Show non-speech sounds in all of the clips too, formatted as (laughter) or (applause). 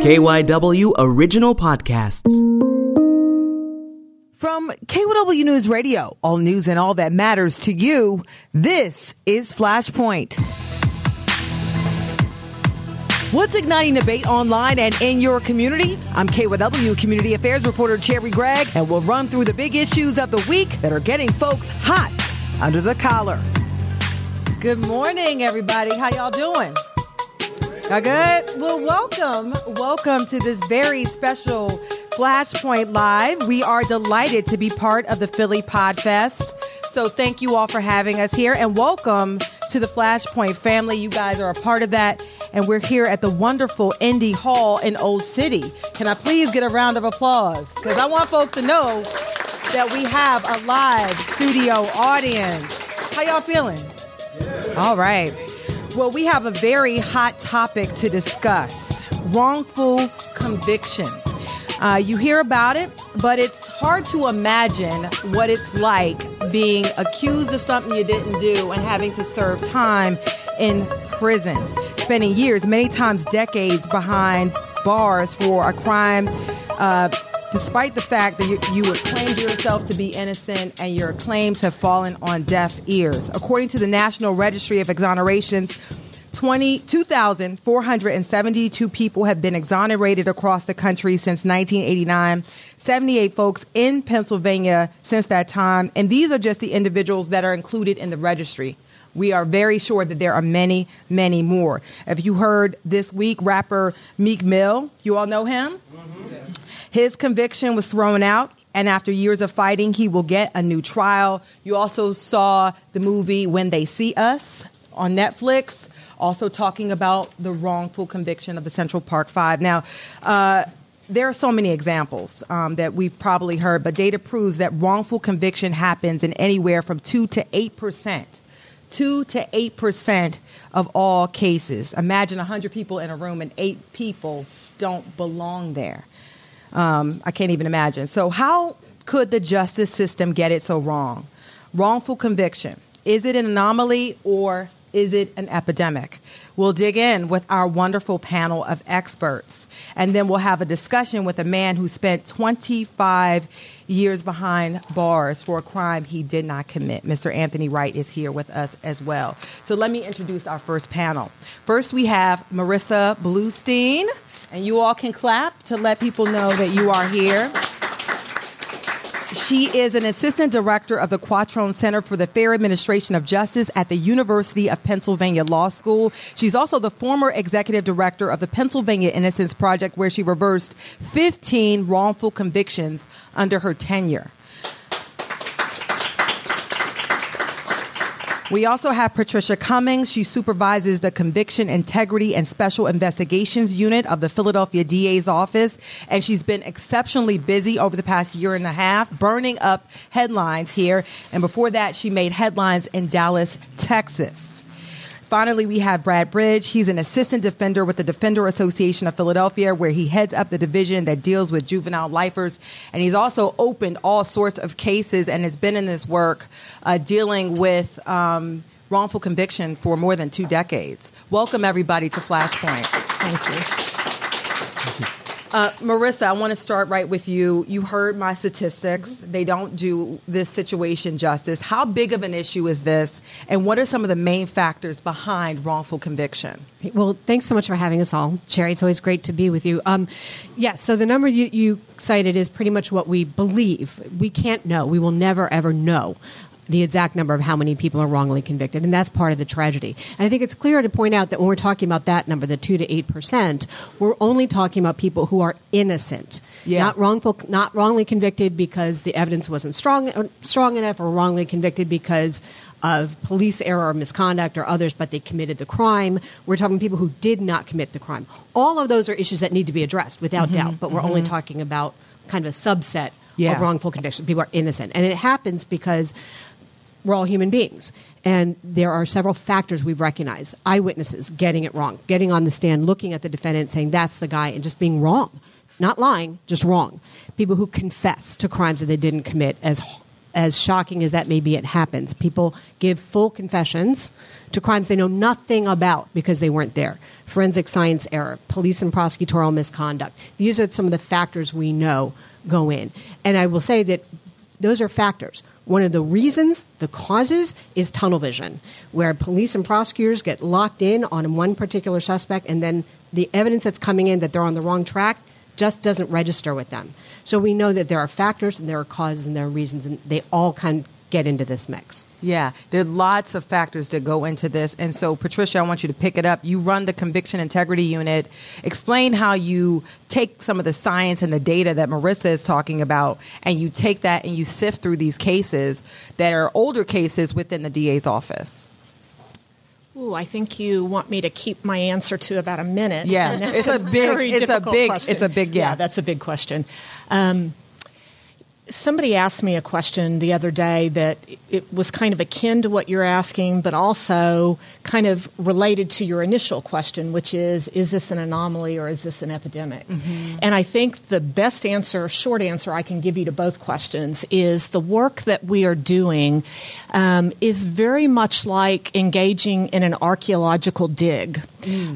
KYW Original Podcasts. From KYW News Radio, all news and all that matters to you, this is Flashpoint. What's igniting debate online and in your community? I'm KYW Community Affairs reporter Cherri Gregg, and we'll run through the big issues of the week that are getting folks hot under the collar. Good morning, everybody. How y'all doing? Y'all good? Well, welcome. Welcome to this very special Flashpoint Live. We are delighted to be part of the Philly Podfest. So thank you all for having us here and welcome to the Flashpoint family. You guys are a part of that. And we're here at the wonderful Indy Hall in Old City. Can I please get a round of applause? Because I want folks to know that we have a live studio audience. How y'all feeling? All right. Well, we have a very hot topic to discuss wrongful conviction. Uh, you hear about it, but it's hard to imagine what it's like being accused of something you didn't do and having to serve time in prison, spending years, many times decades, behind bars for a crime. Uh, despite the fact that you, you have claimed yourself to be innocent and your claims have fallen on deaf ears. According to the National Registry of Exonerations, 20, 2,472 people have been exonerated across the country since 1989, 78 folks in Pennsylvania since that time, and these are just the individuals that are included in the registry. We are very sure that there are many, many more. If you heard this week, rapper Meek Mill, you all know him? Mm-hmm. His conviction was thrown out, and after years of fighting, he will get a new trial. You also saw the movie When They See Us on Netflix, also talking about the wrongful conviction of the Central Park Five. Now, uh, there are so many examples um, that we've probably heard, but data proves that wrongful conviction happens in anywhere from 2 to 8 percent. 2 to 8 percent of all cases. Imagine 100 people in a room and 8 people don't belong there. Um, I can't even imagine. So, how could the justice system get it so wrong? Wrongful conviction. Is it an anomaly or is it an epidemic? We'll dig in with our wonderful panel of experts, and then we'll have a discussion with a man who spent 25 years behind bars for a crime he did not commit. Mr. Anthony Wright is here with us as well. So let me introduce our first panel. First, we have Marissa Bluestine, and you all can clap to let people know that you are here. She is an assistant director of the Quattrone Center for the Fair Administration of Justice at the University of Pennsylvania Law School. She's also the former executive director of the Pennsylvania Innocence Project, where she reversed 15 wrongful convictions under her tenure. We also have Patricia Cummings. She supervises the Conviction, Integrity, and Special Investigations Unit of the Philadelphia DA's office. And she's been exceptionally busy over the past year and a half, burning up headlines here. And before that, she made headlines in Dallas, Texas. Finally, we have Brad Bridge. He's an assistant defender with the Defender Association of Philadelphia, where he heads up the division that deals with juvenile lifers. And he's also opened all sorts of cases and has been in this work uh, dealing with um, wrongful conviction for more than two decades. Welcome, everybody, to Flashpoint. Thank you. Uh, Marissa, I want to start right with you. You heard my statistics. Mm-hmm. They don't do this situation justice. How big of an issue is this, and what are some of the main factors behind wrongful conviction? Well, thanks so much for having us all. Cherri, it's always great to be with you. Um, yes, yeah, so the number you, you cited is pretty much what we believe. We can't know. We will never, ever know the exact number of how many people are wrongly convicted, and that's part of the tragedy. And I think it's clear to point out that when we're talking about that number, the two to eight percent, we're only talking about people who are innocent, yeah. not wrongful, not wrongly convicted because the evidence wasn't strong strong enough, or wrongly convicted because of police error or misconduct or others, but they committed the crime. We're talking people who did not commit the crime. All of those are issues that need to be addressed without mm-hmm, doubt, but we're mm-hmm. only talking about kind of a subset yeah. of wrongful conviction. People are innocent. And it happens because we're all human beings. And there are several factors we've recognized eyewitnesses getting it wrong, getting on the stand, looking at the defendant, saying that's the guy, and just being wrong. Not lying, just wrong. People who confess to crimes that they didn't commit as as shocking as that may be, it happens. People give full confessions to crimes they know nothing about because they weren't there. Forensic science error, police and prosecutorial misconduct. These are some of the factors we know go in. And I will say that those are factors. One of the reasons, the causes, is tunnel vision, where police and prosecutors get locked in on one particular suspect, and then the evidence that's coming in that they're on the wrong track just doesn't register with them. So we know that there are factors and there are causes and there are reasons, and they all kind of get into this mix. Yeah, there are lots of factors that go into this. And so, Patricia, I want you to pick it up. You run the Conviction Integrity Unit. Explain how you take some of the science and the data that Marissa is talking about, and you take that and you sift through these cases that are older cases within the DA's office. Ooh, I think you want me to keep my answer to about a minute. Yeah, and that's it's a big- very it's a big- question. it's a big- yeah. that's a big question. Um, somebody asked me a question the other day that it was kind of akin to what you're asking, but also kind of related to your initial question, which is is this an anomaly or is this an epidemic? And I think the best answer, short answer I can give you to both questions is the work that we are doing um, is very much like engaging in an archaeological dig.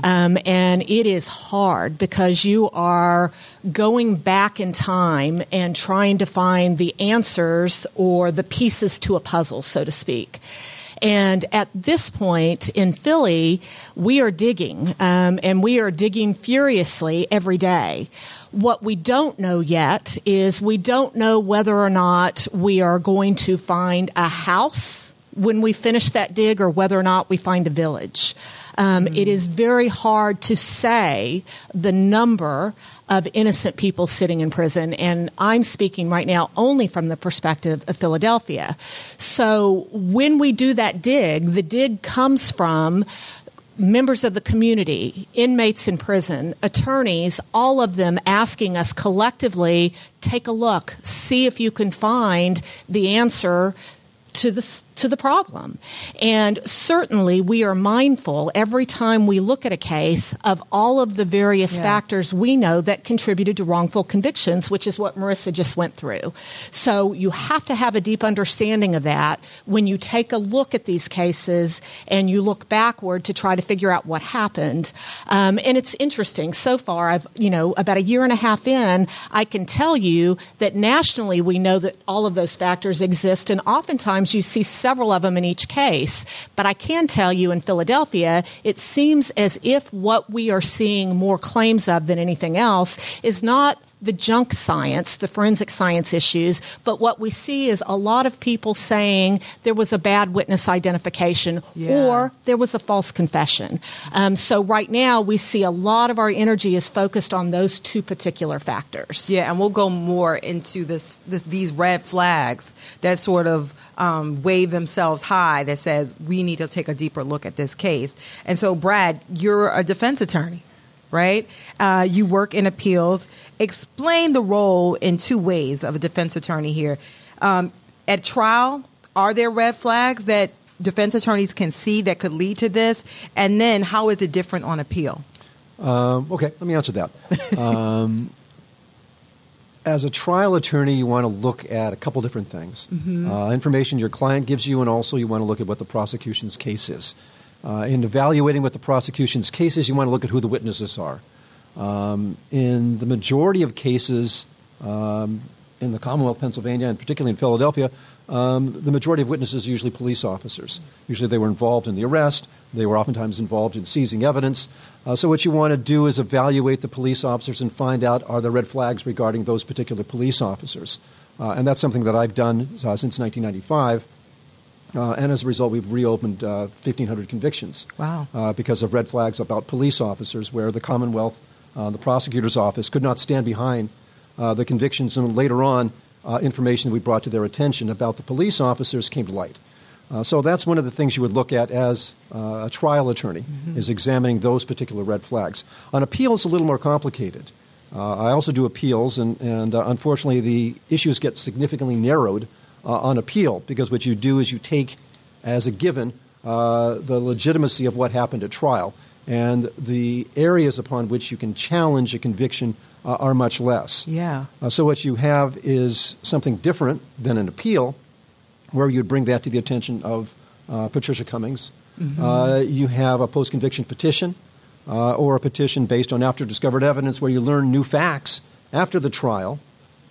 Um, and it is hard because you are going back in time and trying to find the answers or the pieces to a puzzle, so to speak. And at this point in Philly, we are digging, um, and we are digging furiously every day. What we don't know yet is we don't know whether or not we are going to find a house when we finish that dig or whether or not we find a village. Um, It is very hard to say the number of innocent people sitting in prison, and I'm speaking right now only from the perspective of Philadelphia. So when we do that dig, the dig comes from members of the community, inmates in prison, attorneys, all of them asking us collectively take a look, see if you can find the answer to the to the problem. And certainly we are mindful every time we look at a case of all of the various Yeah. factors we know that contributed to wrongful convictions, which is what Marissa just went through. So you have to have a deep understanding of that when you take a look at these cases and you look backward to try to figure out what happened. Um, and it's interesting. So far, I've, you know, about a year and a half in, I can tell you that nationally we know that all of those factors exist, and oftentimes you see several of them in each case. But I can tell you in Philadelphia, it seems as if what we are seeing more claims of than anything else is not the junk science, the forensic science issues, but what we see is a lot of people saying there was a bad witness identification Yeah. or there was a false confession. Um, so right now we see a lot of our energy is focused on those two particular factors. Yeah, and we'll go more into this, this these red flags that sort of um, wave themselves high that says we need to take a deeper look at this case. And so, Brad, you're a defense attorney, right? Uh, you work in appeals. Explain the role in two ways of a defense attorney here. Um, at trial, are there red flags that defense attorneys can see that could lead to this? And then, how is it different on appeal? Um, okay, let me answer that. (laughs) As a trial attorney, you want to look at a couple different things uh, information your client gives you, and also you want to look at what the prosecution's case is. Uh, in evaluating what the prosecution's case is, you want to look at who the witnesses are. Um, in the majority of cases um, in the Commonwealth of Pennsylvania, and particularly in Philadelphia, um, the majority of witnesses are usually police officers. Usually they were involved in the arrest, they were oftentimes involved in seizing evidence. Uh, so, what you want to do is evaluate the police officers and find out are there red flags regarding those particular police officers. Uh, and that's something that I've done uh, since 1995. Uh, and as a result, we've reopened uh, 1,500 convictions. Wow. Uh, because of red flags about police officers, where the Commonwealth, uh, the prosecutor's office, could not stand behind uh, the convictions, and later on, uh, information we brought to their attention about the police officers came to light. Uh, so that's one of the things you would look at as uh, a trial attorney, is examining those particular red flags. On appeal, it's a little more complicated. Uh, I also do appeals, and, and uh, unfortunately, the issues get significantly narrowed uh, on appeal because what you do is you take as a given uh, the legitimacy of what happened at trial, and the areas upon which you can challenge a conviction uh, are much less. Yeah. Uh, so what you have is something different than an appeal, where you'd bring that to the attention of uh, Patricia Cummings. Uh, you have a post conviction petition uh, or a petition based on after discovered evidence where you learn new facts after the trial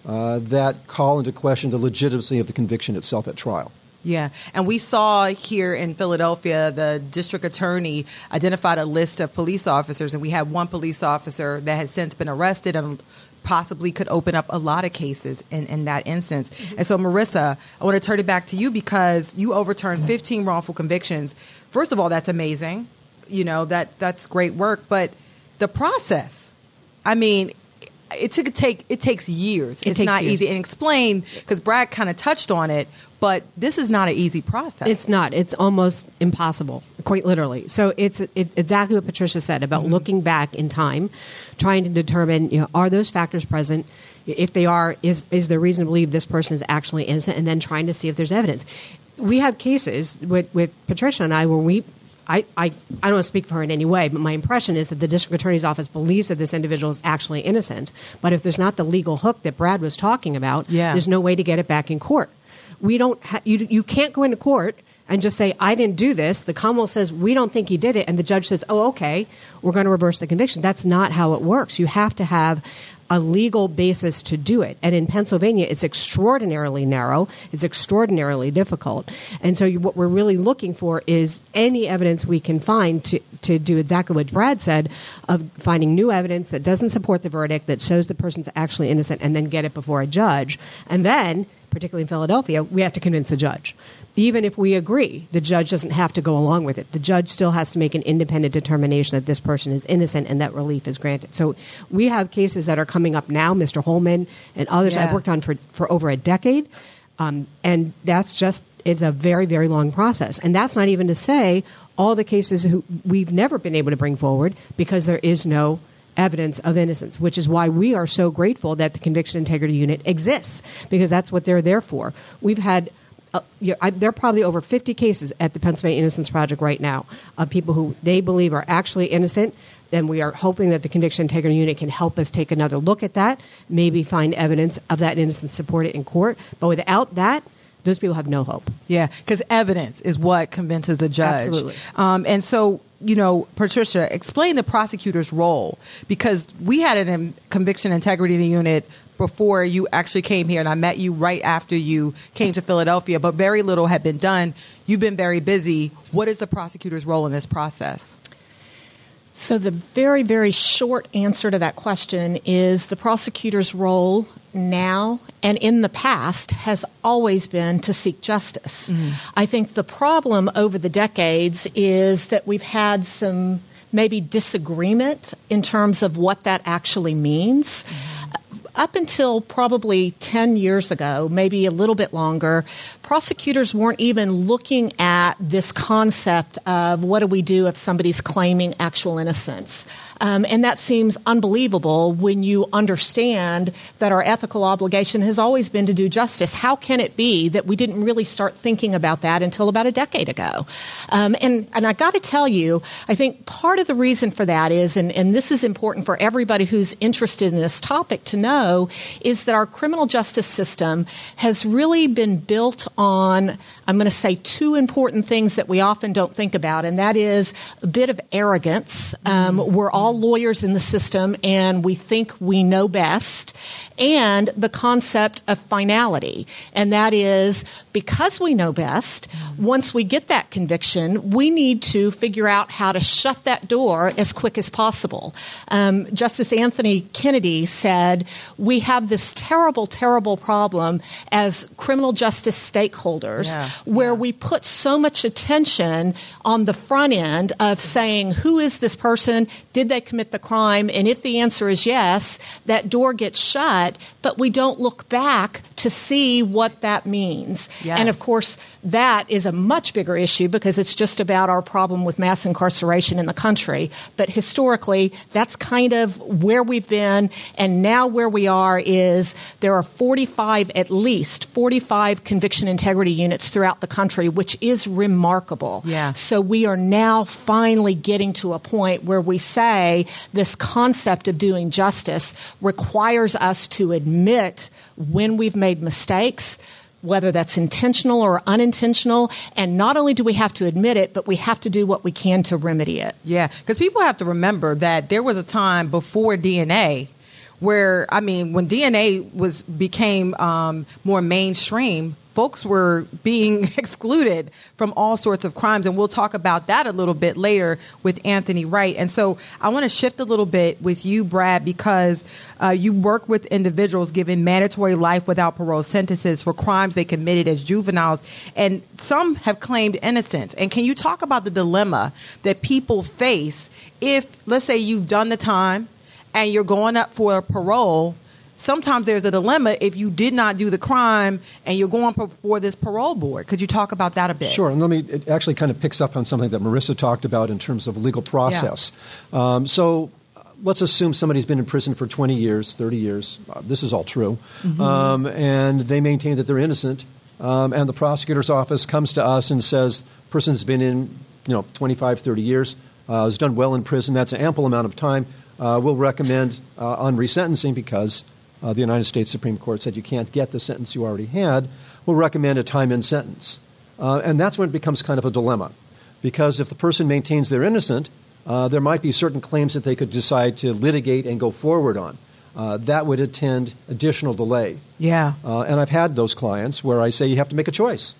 uh, that call into question the legitimacy of the conviction itself at trial. Yeah, and we saw here in Philadelphia, the district attorney identified a list of police officers, and we had one police officer that has since been arrested and possibly could open up a lot of cases in, in that instance. Mm-hmm. And so, Marissa, I want to turn it back to you because you overturned 15 wrongful convictions. First of all, that's amazing. You know, that that's great work, but the process, I mean, it took take it takes years. It it's takes not years. easy and explain because Brad kind of touched on it, but this is not an easy process. It's not. It's almost impossible, quite literally. So it's it, exactly what Patricia said about mm-hmm. looking back in time, trying to determine, you know, are those factors present? If they are, is is there reason to believe this person is actually innocent? And then trying to see if there's evidence. We have cases with, with Patricia and I where we. I, I, I don't speak for her in any way, but my impression is that the district attorney's office believes that this individual is actually innocent. But if there's not the legal hook that Brad was talking about, Yeah. there's no way to get it back in court. We don't ha- you, you can't go into court and just say i didn't do this. The commonwealth says we don't think you did it. And the judge says oh okay. We're going to reverse the conviction. That's not how it works. You have to have a legal basis to do it. And in pennsylvania it's extraordinarily narrow. It's extraordinarily difficult. And so you, what we're really looking for is any evidence we can find to, to do exactly what brad said of finding new evidence that doesn't support the verdict that shows the person's actually innocent and then get it before a judge. And then particularly in Philadelphia, we have to convince the judge. Even if we agree, the judge doesn't have to go along with it. The judge still has to make an independent determination that this person is innocent and that relief is granted. So we have cases that are coming up now, Mr. Holman and others Yeah. I've worked on for, for over a decade. Um, and that's just, it's a very, very long process. And that's not even to say all the cases who we've never been able to bring forward because there is no evidence of innocence, which is why we are so grateful that the Conviction Integrity Unit exists because that's what they're there for. We've had uh, I, there are probably over 50 cases at the Pennsylvania Innocence Project right now of people who they believe are actually innocent. And we are hoping that the Conviction Integrity Unit can help us take another look at that, maybe find evidence of that innocence supported in court. But without that, those people have no hope. Yeah, because evidence is what convinces a judge. Absolutely. Um, and so, you know, Patricia, explain the prosecutor's role because we had an um, conviction integrity unit before you actually came here, and I met you right after you came to Philadelphia, but very little had been done. You've been very busy. What is the prosecutor's role in this process? So, the very, very short answer to that question is the prosecutor's role now and in the past has always been to seek justice. Mm-hmm. I think the problem over the decades is that we've had some maybe disagreement in terms of what that actually means. Mm-hmm. Up until probably 10 years ago, maybe a little bit longer, prosecutors weren't even looking at this concept of what do we do if somebody's claiming actual innocence. Um, and that seems unbelievable when you understand that our ethical obligation has always been to do justice. How can it be that we didn't really start thinking about that until about a decade ago? Um, and, and I got to tell you, I think part of the reason for that is, and, and this is important for everybody who's interested in this topic to know, is that our criminal justice system has really been built on, I'm going to say, two important things that we often don't think about, and that is a bit of arrogance. Um, we're all lawyers in the system, and we think we know best, and the concept of finality. And that is because we know best, once we get that conviction, we need to figure out how to shut that door as quick as possible. Um, Justice Anthony Kennedy said, We have this terrible, terrible problem as criminal justice stakeholders Yeah. where we put so much attention on the front end of saying, Who is this person? Did they commit the crime? And if the answer is yes, that door gets shut, but we don't look back to see what that means. Yes. And of course, that is a much bigger issue because it's just about our problem with mass incarceration in the country. But historically, that's kind of where we've been. And now where we are is there are 45, at least 45 conviction integrity units throughout the country, which is remarkable. Yeah. So we are now finally getting to a point where we say this concept of doing justice requires us to admit when we've made mistakes, whether that's intentional or unintentional. And not only do we have to admit it, but we have to do what we can to remedy it. Yeah, because people have to remember that there was a time before DNA where I mean, when DNA was became um, more mainstream, folks were being (laughs) excluded from all sorts of crimes, and we'll talk about that a little bit later with Anthony Wright. And so, I want to shift a little bit with you, Brad, because uh, you work with individuals given mandatory life without parole sentences for crimes they committed as juveniles, and some have claimed innocence. And can you talk about the dilemma that people face if, let's say, you've done the time? and you're going up for parole, sometimes there's a dilemma if you did not do the crime and you're going before this parole board. Could you talk about that a bit? Sure. And let me, it actually kind of picks up on something that Marissa talked about in terms of legal process. Yeah. Um, so let's assume somebody's been in prison for 20 years, 30 years. Uh, this is all true. Mm-hmm. Um, and they maintain that they're innocent. Um, and the prosecutor's office comes to us and says, person's been in, you know, 25, 30 years, uh, has done well in prison. That's an ample amount of time uh, will recommend uh, on resentencing because uh, the United States Supreme Court said you can't get the sentence you already had, will recommend a time in sentence. Uh, and that's when it becomes kind of a dilemma. Because if the person maintains they're innocent, uh, there might be certain claims that they could decide to litigate and go forward on. Uh, that would attend additional delay. Yeah. and I've had those clients where I say you have to make a choice.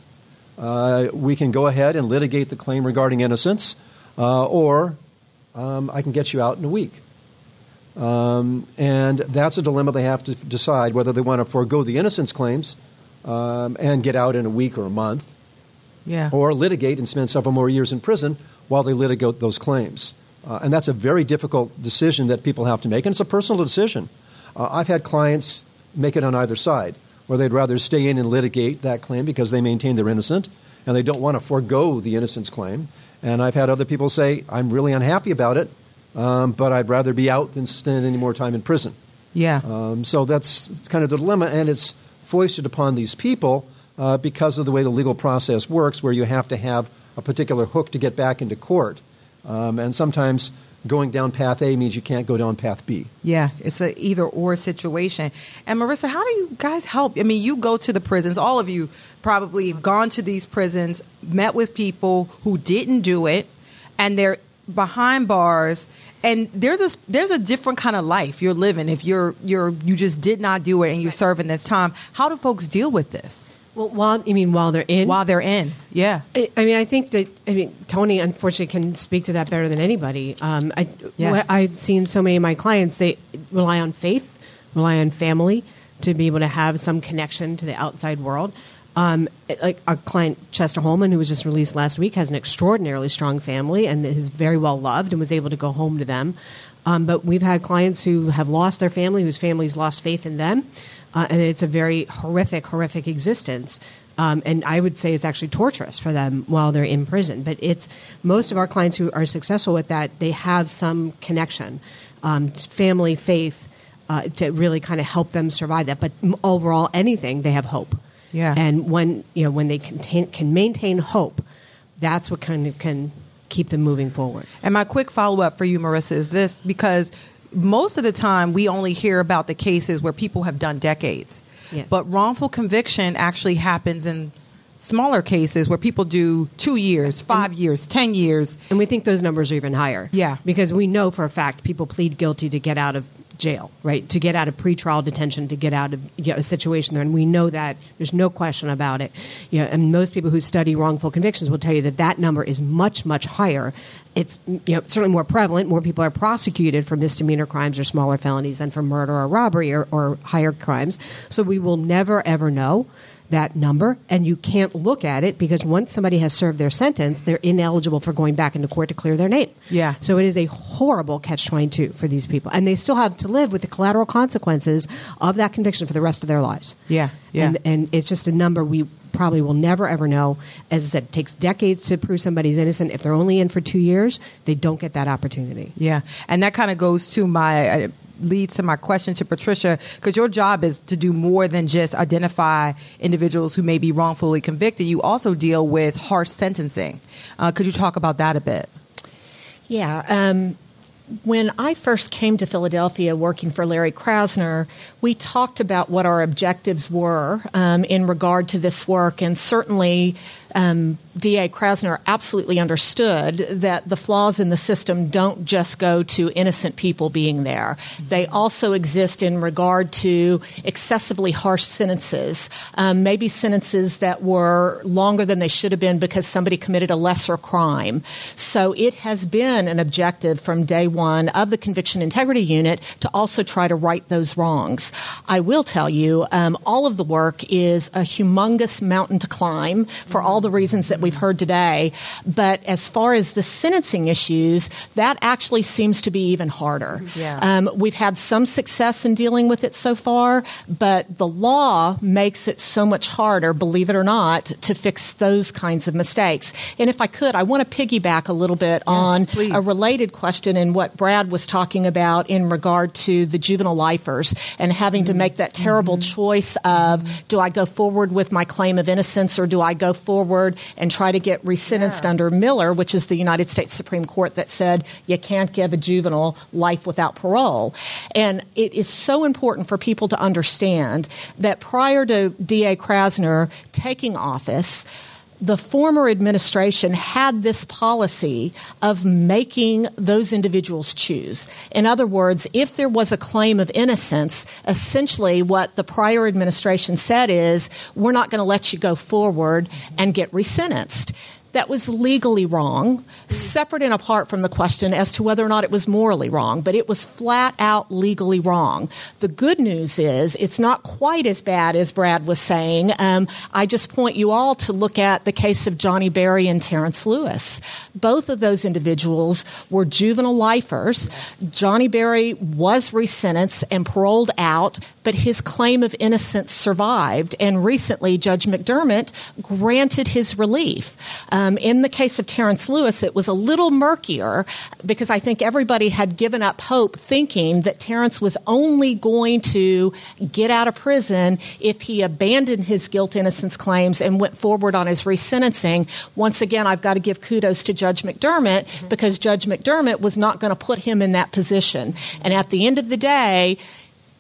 we can go ahead and litigate the claim regarding innocence, or um, I can get you out in a week. Um, and that's a dilemma they have to decide whether they want to forego the innocence claims um, and get out in a week or a month, yeah. or litigate and spend several more years in prison while they litigate those claims. Uh, and that's a very difficult decision that people have to make, and it's a personal decision. Uh, I've had clients make it on either side, where they'd rather stay in and litigate that claim because they maintain they're innocent and they don't want to forego the innocence claim. And I've had other people say, I'm really unhappy about it um, but I'd rather be out than spend any more time in prison. Yeah. Um, so that's kind of the dilemma, and it's foisted upon these people uh, because of the way the legal process works, where you have to have a particular hook to get back into court. Um, and sometimes going down path A means you can't go down path B. Yeah, it's an either or situation. And Marissa, how do you guys help? I mean, you go to the prisons, all of you probably have gone to these prisons, met with people who didn't do it, and they're behind bars and there's a there's a different kind of life you're living. If you're you're you just did not do it and you're serving this time how do folks deal with this? Well while you mean while they're in? While they're in yeah. I, I mean i think that i mean tony unfortunately can speak to that better than anybody. Um, I, yes. i've seen so many of my clients they rely on faith rely on family to be able to have some connection to the outside world um, like our client Chester Holman, who was just released last week, has an extraordinarily strong family and is very well loved and was able to go home to them. Um, but we've had clients who have lost their family, whose families lost faith in them, uh, and it's a very horrific, horrific existence. Um, and I would say it's actually torturous for them while they're in prison. But it's most of our clients who are successful with that, they have some connection, um, family, faith, uh, to really kind of help them survive that. But overall, anything, they have hope. Yeah. And when you know when they contain, can maintain hope, that's what kind of can keep them moving forward. And my quick follow up for you, Marissa, is this because most of the time we only hear about the cases where people have done decades. Yes. But wrongful conviction actually happens in smaller cases where people do two years, five and, years, ten years. And we think those numbers are even higher. Yeah. Because we know for a fact people plead guilty to get out of jail, right? To get out of pretrial detention, to get out of you know, a situation there, and we know that there's no question about it. You know, and most people who study wrongful convictions will tell you that that number is much, much higher. It's you know certainly more prevalent. More people are prosecuted for misdemeanor crimes or smaller felonies than for murder or robbery or, or higher crimes. So we will never ever know that number, and you can't look at it because once somebody has served their sentence, they're ineligible for going back into court to clear their name. Yeah. So it is a horrible catch 22 for these people. And they still have to live with the collateral consequences of that conviction for the rest of their lives. Yeah. Yeah. And, and it's just a number we probably will never ever know. As I said, it takes decades to prove somebody's innocent. If they're only in for two years, they don't get that opportunity. Yeah. And that kind of goes to my. Uh, leads to my question to Patricia, because your job is to do more than just identify individuals who may be wrongfully convicted. You also deal with harsh sentencing. Uh, could you talk about that a bit? Yeah. Um, when I first came to Philadelphia working for Larry Krasner, we talked about what our objectives were um, in regard to this work, and certainly um, DA Krasner absolutely understood that the flaws in the system don't just go to innocent people being there. They also exist in regard to excessively harsh sentences, um, maybe sentences that were longer than they should have been because somebody committed a lesser crime. So it has been an objective from day one of the Conviction Integrity Unit to also try to right those wrongs. I will tell you, um, all of the work is a humongous mountain to climb for all the reasons that we've heard today. But as far as the sentencing issues, that actually seems to be even harder. Yeah. Um, we've had some success in dealing with it so far, but the law makes it so much harder, believe it or not, to fix those kinds of mistakes. And if I could, I want to piggyback a little bit on please. a related question and what Brad was talking about in regard to the juvenile lifers and having to make that terrible choice of do I go forward with my claim of innocence or do I go forward and try to get resentenced Yeah. under Miller, which is the United States Supreme Court that said you can't give a juvenile life without parole. And it is so important for people to understand that prior to D.A. Krasner taking office, the former administration had this policy of making those individuals choose. In other words, if there was a claim of innocence, essentially what the prior administration said is, we're not going to let you go forward and get resentenced. That was legally wrong, separate and apart from the question as to whether or not it was morally wrong, but it was flat out legally wrong. The good news is it's not quite as bad as Brad was saying. Um, I just point you all to look at the case of Johnny Berry and Terrance Lewis. Both of those individuals were juvenile lifers. Johnny Berry was resentenced and paroled out, but his claim of innocence survived. And recently, Judge McDermott granted his relief. Um, Um, in the case of Terrance Lewis, it was a little murkier because I think everybody had given up hope thinking that Terrance was only going to get out of prison if he abandoned his guilt innocence claims and went forward on his resentencing. Once again, I've got to give kudos to Judge McDermott mm-hmm. because Judge McDermott was not going to put him in that position. And at the end of the day,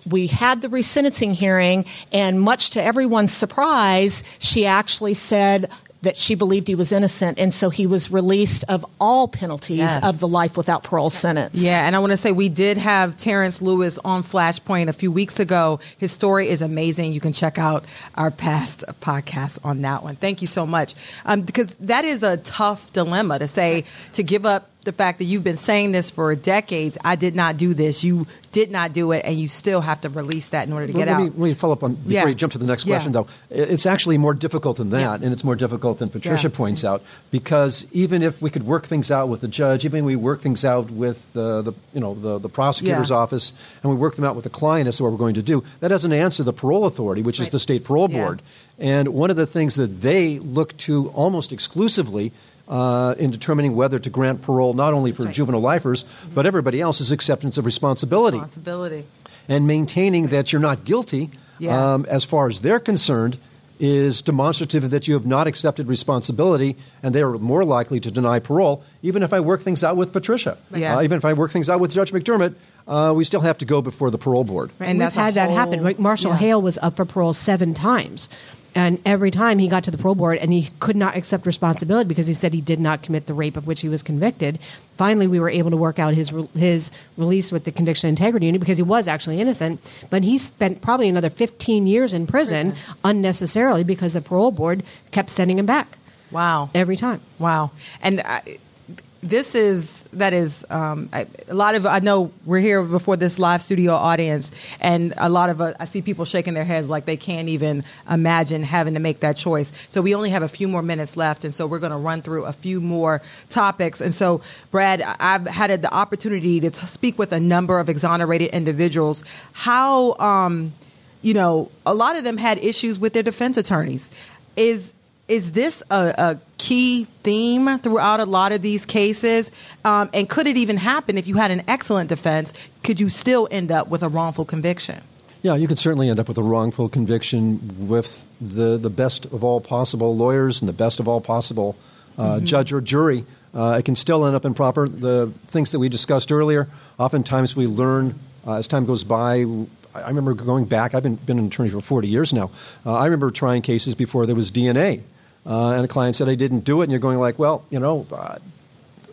we had the resentencing hearing, and much to everyone's surprise, she actually said that she believed he was innocent, and so he was released of all penalties Yes. of the life without parole sentence. Yeah, and I want to say we did have Terrance Lewis on Flashpoint a few weeks ago. His story is amazing. You can check out our past podcasts on that one. Thank you so much. Um, because that is a tough dilemma to say, to give up the fact that you've been saying this for decades. I did not do this. You did not do it, and you still have to release that in order to get let out. me, let me follow up on before Yeah. you jump to the next Yeah. question, though. It's actually more difficult than that, Yeah. and it's more difficult than Patricia points out, because even if we could work things out with the judge, even if we work things out with the, the you know the, the prosecutor's office, and we work them out with the client as to what we're going to do, that doesn't answer the parole authority, which is the state parole board. And one of the things that they look to almost exclusively uh, in determining whether to grant parole, not only for right. juvenile lifers, but everybody else, is acceptance of responsibility Responsibility. and maintaining that you're not guilty, Yeah. um, as far as they're concerned, is demonstrative that you have not accepted responsibility, and they are more likely to deny parole. Even if I work things out with Patricia, Yeah. uh, even if I work things out with Judge McDermott, uh, we still have to go before the parole board. And We've that's a had that happen. whole- Like Marshall yeah. Hale was up for parole seven times. And every time he got to the parole board and he could not accept responsibility because he said he did not commit the rape of which he was convicted. Finally, we were able to work out his his release with the Conviction Integrity Unit because he was actually innocent. But he spent probably another 15 years in prison unnecessarily because the parole board kept sending him back Wow. every time. Wow. And I, this is, that is, um, I, a lot of, I know we're here before this live studio audience, and a lot of, uh, I see people shaking their heads like they can't even imagine having to make that choice. So we only have a few more minutes left, and so we're going to run through a few more topics. And so, Brad, I've had the opportunity to t- speak with a number of exonerated individuals. How, um, you know, a lot of them had issues with their defense attorneys. Is is this a, a key theme throughout a lot of these cases? Um, and could it even happen if you had an excellent defense? Could you still end up with a wrongful conviction? Yeah, you could certainly end up with a wrongful conviction with the, the best of all possible lawyers and the best of all possible uh, judge or jury Uh, it can still end up improper. The things that we discussed earlier, oftentimes we learn uh, as time goes by. I remember going back, I've been, been an attorney for 40 years now. Uh, I remember trying cases before there was DNA. Uh, and a client said, I didn't do it. And you're going like, well, you know, uh,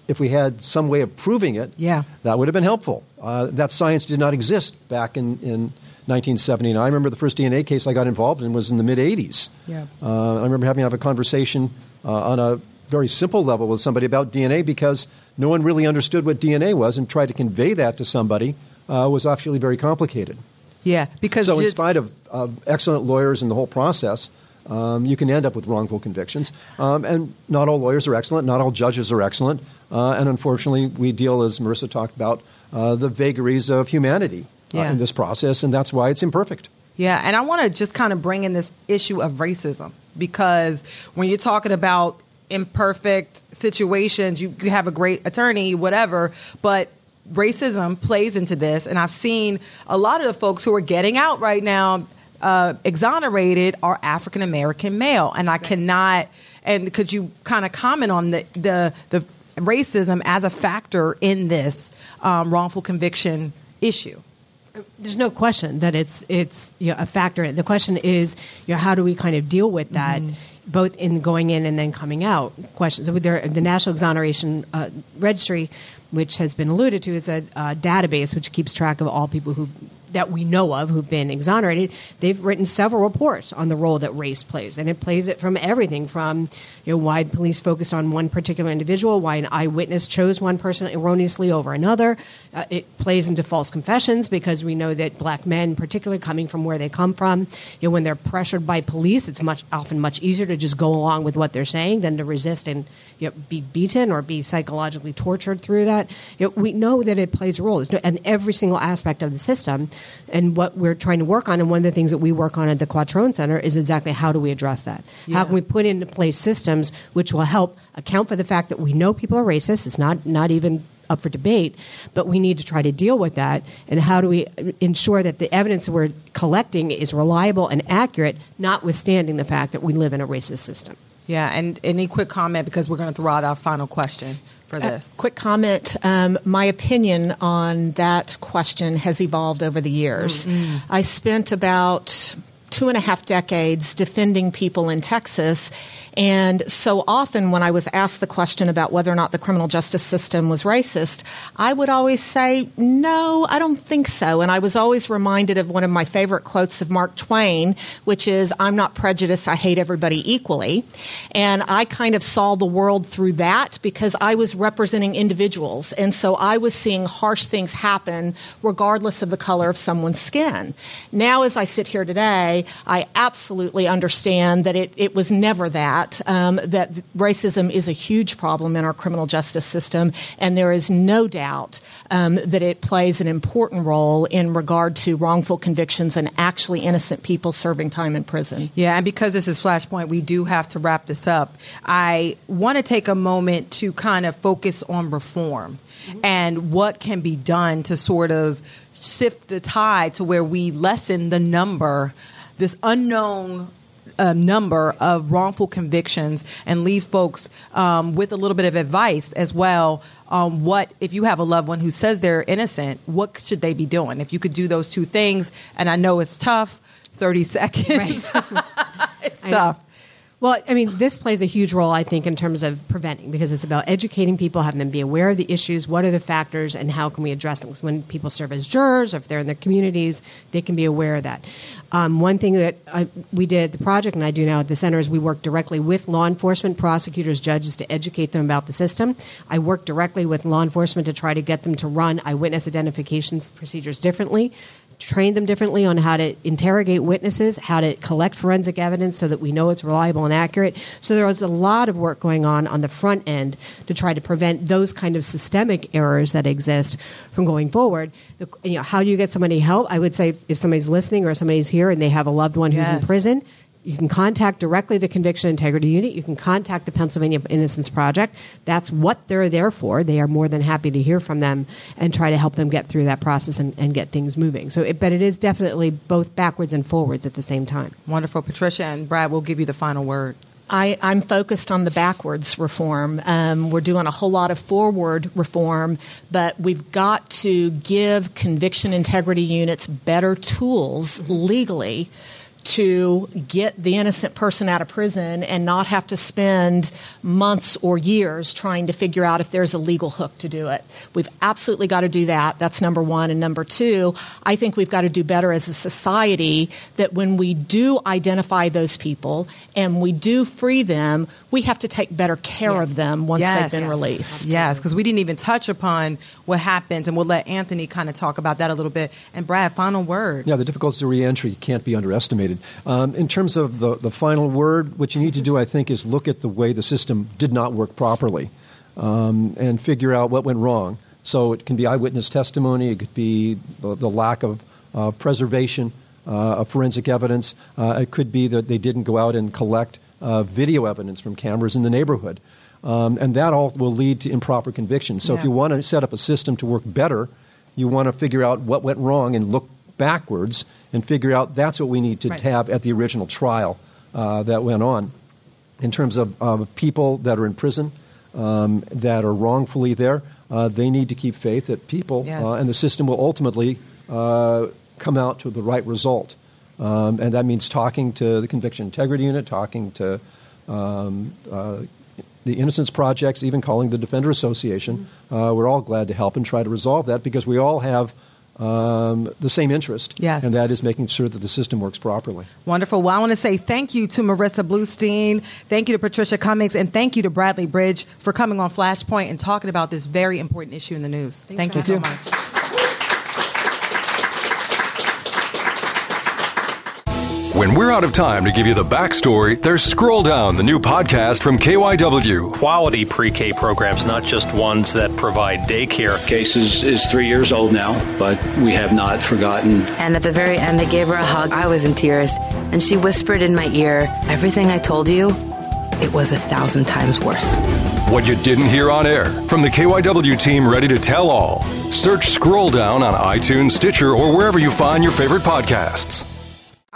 if we had some way of proving it, Yeah. that would have been helpful. Uh, that science did not exist back in, in 1979. I remember the first DNA case I got involved in was in the mid 80s. Yeah. Uh, I remember having to have a conversation uh, on a very simple level with somebody about DNA because no one really understood what DNA was and tried to convey that to somebody uh, was actually very complicated. Yeah, because So, in spite of, of excellent lawyers and the whole process, um, you can end up with wrongful convictions. Um, and not all lawyers are excellent, not all judges are excellent. Uh, and unfortunately, we deal, as Marissa talked about, uh, the vagaries of humanity uh, Yeah. in this process, and that's why it's imperfect. Yeah, and I want to just kind of bring in this issue of racism because when you're talking about imperfect situations, you, you have a great attorney, whatever, but racism plays into this. And I've seen a lot of the folks who are getting out right now, uh, exonerated, are African American male. And I cannot, and could you kind of comment on the, the, the racism as a factor in this um, wrongful conviction issue? There's no question that it's it's you know, a factor. The question is, you know, how do we kind of deal with that, both in going in and then coming out? Questions. So the National Exoneration uh, Registry, which has been alluded to, is a uh, database which keeps track of all people who that we know of who've been exonerated. They've written several reports on the role that race plays, and it plays it from everything from you know why police focused on one particular individual, why an eyewitness chose one person erroneously over another. Uh, it plays into false confessions because we know that black men, particularly coming from where they come from, you know, when they're pressured by police, it's much often much easier to just go along with what they're saying than to resist and you know, be beaten or be psychologically tortured through that. You know, we know that it plays a role in every single aspect of the system. And what we're trying to work on, and one of the things that we work on at the Quattrone Center, is exactly how do we address that? How can we put into place systems which will help account for the fact that we know people are racist? It's not not even up for debate, but we need to try to deal with that. And how do we ensure that the evidence we're collecting is reliable and accurate, notwithstanding the fact that we live in a racist system? Yeah, and any quick comment because we're going to throw out our final question for uh, this. Quick comment. Um, my opinion on that question has evolved over the years. Mm-hmm. Mm. I spent about two and a half decades defending people in Texas. And so often, when I was asked the question about whether or not the criminal justice system was racist, I would always say, no, I don't think so. And I was always reminded of one of my favorite quotes of Mark Twain, which is, I'm not prejudiced, I hate everybody equally. And I kind of saw the world through that because I was representing individuals. And so I was seeing harsh things happen regardless of the color of someone's skin. Now, as I sit here today, I absolutely understand that it, it was never that, um, that racism is a huge problem in our criminal justice system, and there is no doubt um, that it plays an important role in regard to wrongful convictions and actually innocent people serving time in prison. Yeah, and because this is Flashpoint, we do have to wrap this up. I want to take a moment to kind of focus on reform and what can be done to sort of sift the tide to where we lessen the number, this unknown uh, number of wrongful convictions and leave folks um, with a little bit of advice as well on what if you have a loved one who says they're innocent what should they be doing? If you could do those two things and i know it's tough 30 seconds. (laughs) It's I tough Well, I mean, this plays a huge role, I think, in terms of preventing because it's about educating people, having them be aware of the issues, what are the factors, and how can we address them. 'Cause when people serve as jurors, or if they're in their communities, they can be aware of that. Um, one thing that I, we did at the project, and I do now at the center, is we work directly with law enforcement, prosecutors, judges to educate them about the system. I work directly with law enforcement to try to get them to run eyewitness identification procedures differently train them differently on how to interrogate witnesses, how to collect forensic evidence so that we know it's reliable and accurate. So there was a lot of work going on on the front end to try to prevent those kind of systemic errors that exist from going forward. The, you know, how do you get somebody help? I would say if somebody's listening or somebody's here and they have a loved one who's in prison, you can contact directly the Conviction Integrity Unit. You can contact the Pennsylvania Innocence Project. That's what they're there for. They are more than happy to hear from them and try to help them get through that process and, and get things moving. So, it, but it is definitely both backwards and forwards at the same time. wonderful patricia and brad we'll give you the final word I, I'm focused on the backwards reform. Um, we're doing a whole lot of forward reform, but we've got to give conviction integrity units better tools legally to get the innocent person out of prison and not have to spend months or years trying to figure out if there's a legal hook to do it. We've absolutely got to do that. That's number one. And number two, I think we've got to do better as a society that when we do identify those people and we do free them, we have to take better care Yes. of them once Yes. they've been released. Yes, because we didn't even touch upon what happens, and we'll let Anthony kind of talk about that a little bit. And Brad, final word. Yeah, the difficulties of reentry can't be underestimated. Um, in terms of the, the final word, what you need to do, I think, is look at the way the system did not work properly um, and figure out what went wrong. So it can be eyewitness testimony, it could be the, the lack of uh, preservation uh, of forensic evidence, uh, it could be that they didn't go out and collect uh, video evidence from cameras in the neighborhood. Um, and that all will lead to improper convictions. So if you want to set up a system to work better, you want to figure out what went wrong and look backwards and figure out that's what we need to Right. have at the original trial uh, that went on. In terms of, of people that are in prison um, that are wrongfully there, uh, they need to keep faith that people Yes. uh, and the system will ultimately uh, come out to the right result. Um, and that means talking to the Conviction Integrity Unit, talking to um, uh, the Innocence Projects, even calling the Defender Association. Uh, we're all glad to help and try to resolve that because we all have um, the same interest, Yes. and that is making sure that the system works properly. Wonderful. Well, I want to say thank you to Marissa Bluestine, thank you to Patricia Cummings, and thank you to Bradley Bridge for coming on Flashpoint and talking about this very important issue in the news. thank you so having much. When we're out of time to give you the backstory, there's Scroll Down, the new podcast from KYW. quality pre-K programs, not just ones that provide daycare. case is, is three years old now, but we have not forgotten. And at the very end, I gave her a hug. I was in tears, and she whispered in my ear, Everything I told you, it was a thousand times worse. What you didn't hear on air from the KYW team ready to tell all. Search Scroll Down on iTunes, Stitcher, or wherever you find your favorite podcasts.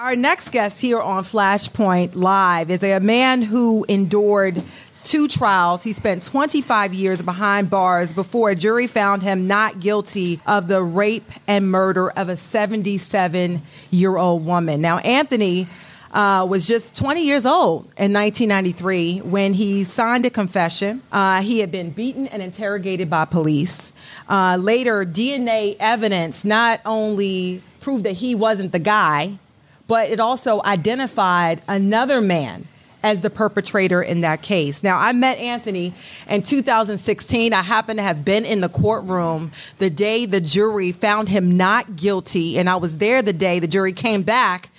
Our next guest here on Flashpoint Live is a man who endured two trials. He spent 25 years behind bars before a jury found him not guilty of the rape and murder of a 77 year old woman. Now, Anthony. Uh, was just 20 years old in 1993 when he signed a confession. Uh, he had been beaten and interrogated by police. Uh, later, DNA evidence not only proved that he wasn't the guy, but it also identified another man as the perpetrator in that case. Now, I met Anthony in 2016. I happened to have been in the courtroom the day the jury found him not guilty, and I was there the day the jury came back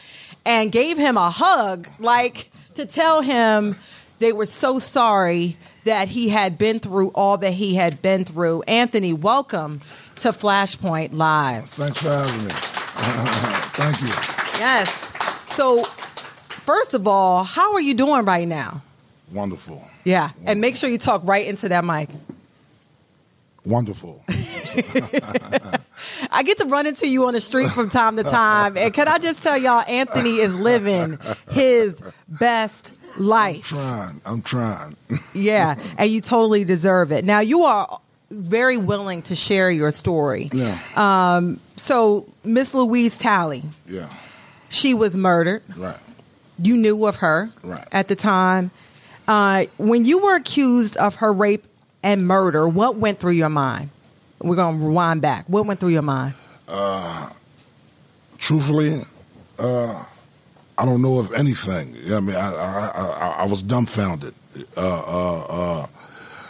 and gave him a hug, like to tell him they were so sorry that he had been through all that he had been through. Anthony, welcome to Flashpoint Live. Thanks for having me. (laughs) Thank you. Yes. So, first of all, how are you doing right now? Wonderful. Yeah. And make sure you talk right into that mic. Wonderful. (laughs) I get to run into you on the street from time to time. And can I just tell y'all, Anthony is living his best life. trying. I'm trying. (laughs) Yeah. And you totally deserve it. Now, you are very willing to share your story. Yeah. Um, so, Miss Louise Talley, yeah. She was murdered. Right. You knew of her Right. at the time. Uh, when you were accused of her rape and murder, what went through your mind? We're going to rewind back. What went through your mind? Truthfully, uh, I don't know of anything. I mean, I, I, I, I was dumbfounded uh, uh, uh,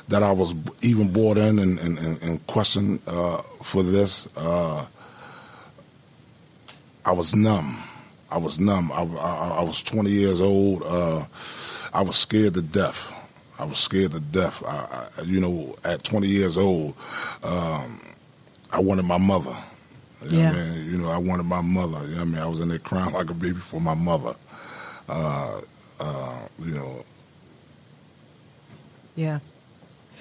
that I was even brought in and, and, and, and questioned uh, for this. Uh, I was numb. I was numb. I, I, I was 20 years old. Uh, I was scared to death. I was scared to death. I, I, you know, at 20 years old, um, I wanted my mother. You know I Yeah. mean? You know, I wanted my mother. You know what I mean? I was in there crying like a baby for my mother. Uh, uh, you know, Yeah.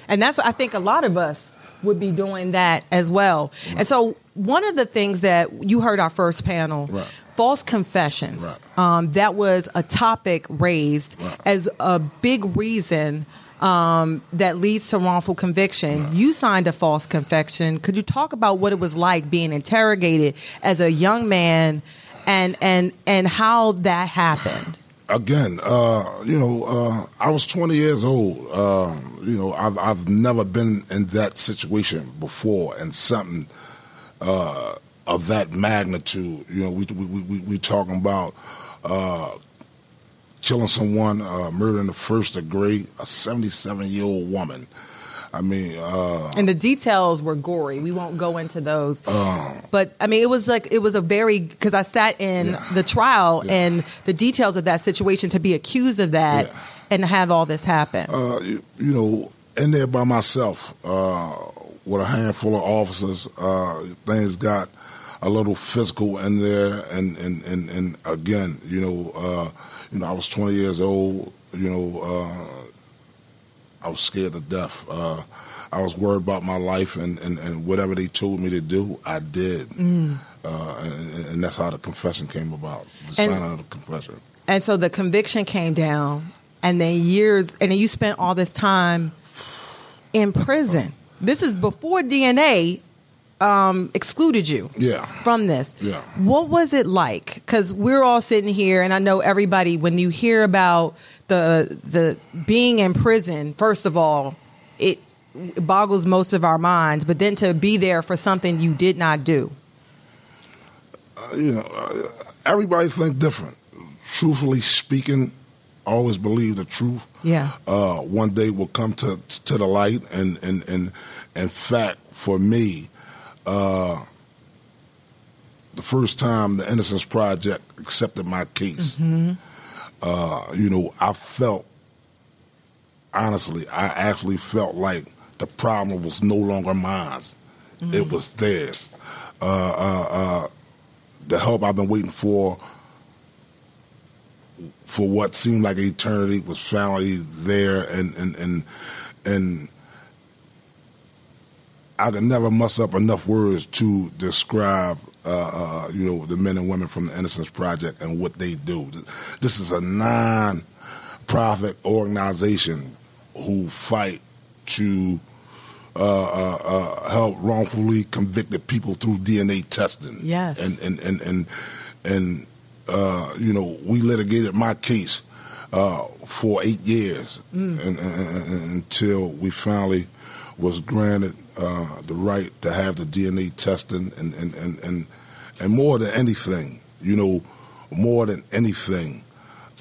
And that's, I think a lot of us would be doing that as well. And so, one of the things that you heard our first panel, Right. False confessions. Right. Um, that was a topic raised Right. as a big reason um, that leads to wrongful conviction. You signed a false confession. Could you talk about what it was like being interrogated as a young man, and and and how that happened? again, uh, you know, uh, I was 20 years old. Uh, you know, I've, I've never been in that situation before, and something uh, of that magnitude. You know, we we we, we talking about uh, killing someone, uh, murder in the first degree, a 77 year old woman. I mean, uh, And the details were gory. We won't go into those. uh, But I mean, it was like it was a very because I sat in Yeah. the trial Yeah. and the details of that situation to be accused of that Yeah. and have all this happen. uh, you, you know, in there by myself uh, with a handful of officers, uh, things got a little physical in there, and and and, and again, you know, uh, you know, I was 20 years old. You know, uh, I was scared to death. Uh, I was worried about my life, and, and, and whatever they told me to do, I did. Uh, and, and that's how the confession came about. The And- signing of the confession. and so the conviction came down, and then years, and then you spent all this time in prison. This is before DNA um, excluded you. Yeah. from this. Yeah. What was it like? Because we're all sitting here, and I know everybody. When you hear about the the being in prison, first of all, it boggles most of our minds. But then to be there for something you did not do. you know, uh, everybody think different. Truthfully speaking, I always believe the truth. Yeah. Uh, one day will come to to the light, and and and in fact, for me, uh, the first time the Innocence Project accepted my case, uh, you know, I felt honestly, I actually felt like the problem was no longer mine; it was theirs. Uh, uh, uh, the help I've been waiting for for what seemed like eternity was finally there and and and and I could never muss up enough words to describe uh, uh, you know the men and women from the Innocence Project and what they do. This is a non-profit organization who fight to uh, uh, uh, help wrongfully convicted people through DNA testing. Yes. and and and and, and uh, you know, we litigated my case uh, for eight years and, and, and- until we finally was granted uh, the right to have the DNA testing and and, and, and and more than anything, you know, more than anything,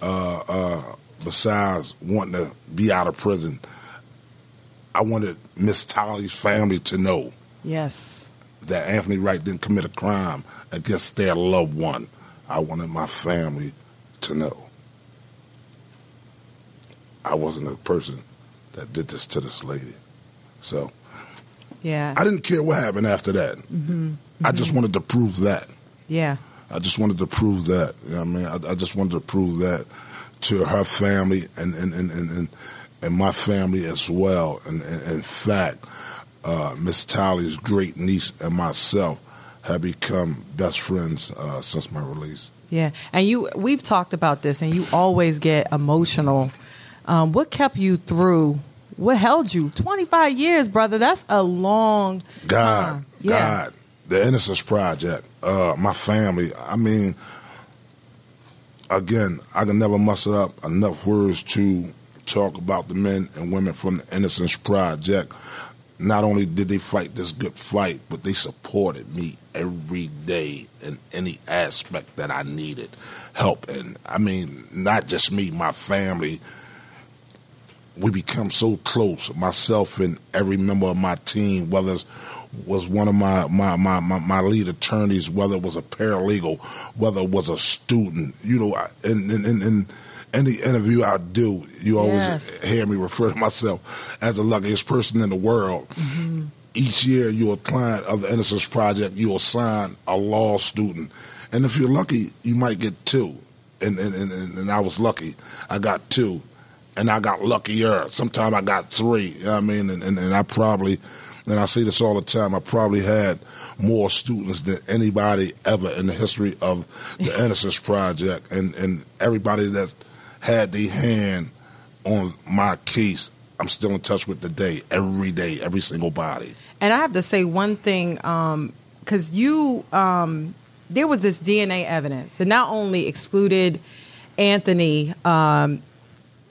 uh, uh, besides wanting to be out of prison, I wanted Miss Talley's family to know Yes. that Anthony Wright didn't commit a crime against their loved one. I wanted my family to know. I wasn't a person that did this to this lady. So Yeah. I didn't care what happened after that. I just wanted to prove that. yeah. I just wanted to prove that. You know I mean, I, I just wanted to prove that to her family and and and and, and, and my family as well. And, and in fact, uh, Miss Talley's great niece and myself have become best friends uh, since my release. Yeah, and you we've talked about this, and you always get emotional. Um, what kept you through? What held you? Twenty five years, brother. That's a long God, time. Yeah. God, the Innocence Project, uh, my family. I mean, again, I can never muster up enough words to talk about the men and women from the Innocence Project. Not only did they fight this good fight, but they supported me every day in any aspect that I needed help And I mean, not just me, my family, we become so close, myself and every member of my team, whether it was one of my, my, my, my, my lead attorneys, whether it was a paralegal, whether it was a student, you know, I- in, in, in, in any interview I do, you always Yes. hear me refer to myself as the luckiest person in the world. Mm-hmm. Each year, you're a client of the Innocence Project, you'll sign a law student. And if you're lucky, you might get two. And, and, and, and and I was lucky. I got two and I got luckier. Sometimes I got three. You know what I mean, and, and, and I probably and I see this all the time. I probably had more students than anybody ever in the history of the (laughs) Innocence Project, and and everybody that's had their hand on my case. I'm still in touch with today, every day, every single body. And I have to say one thing, because you, um, there was this DNA evidence that not only excluded Anthony um,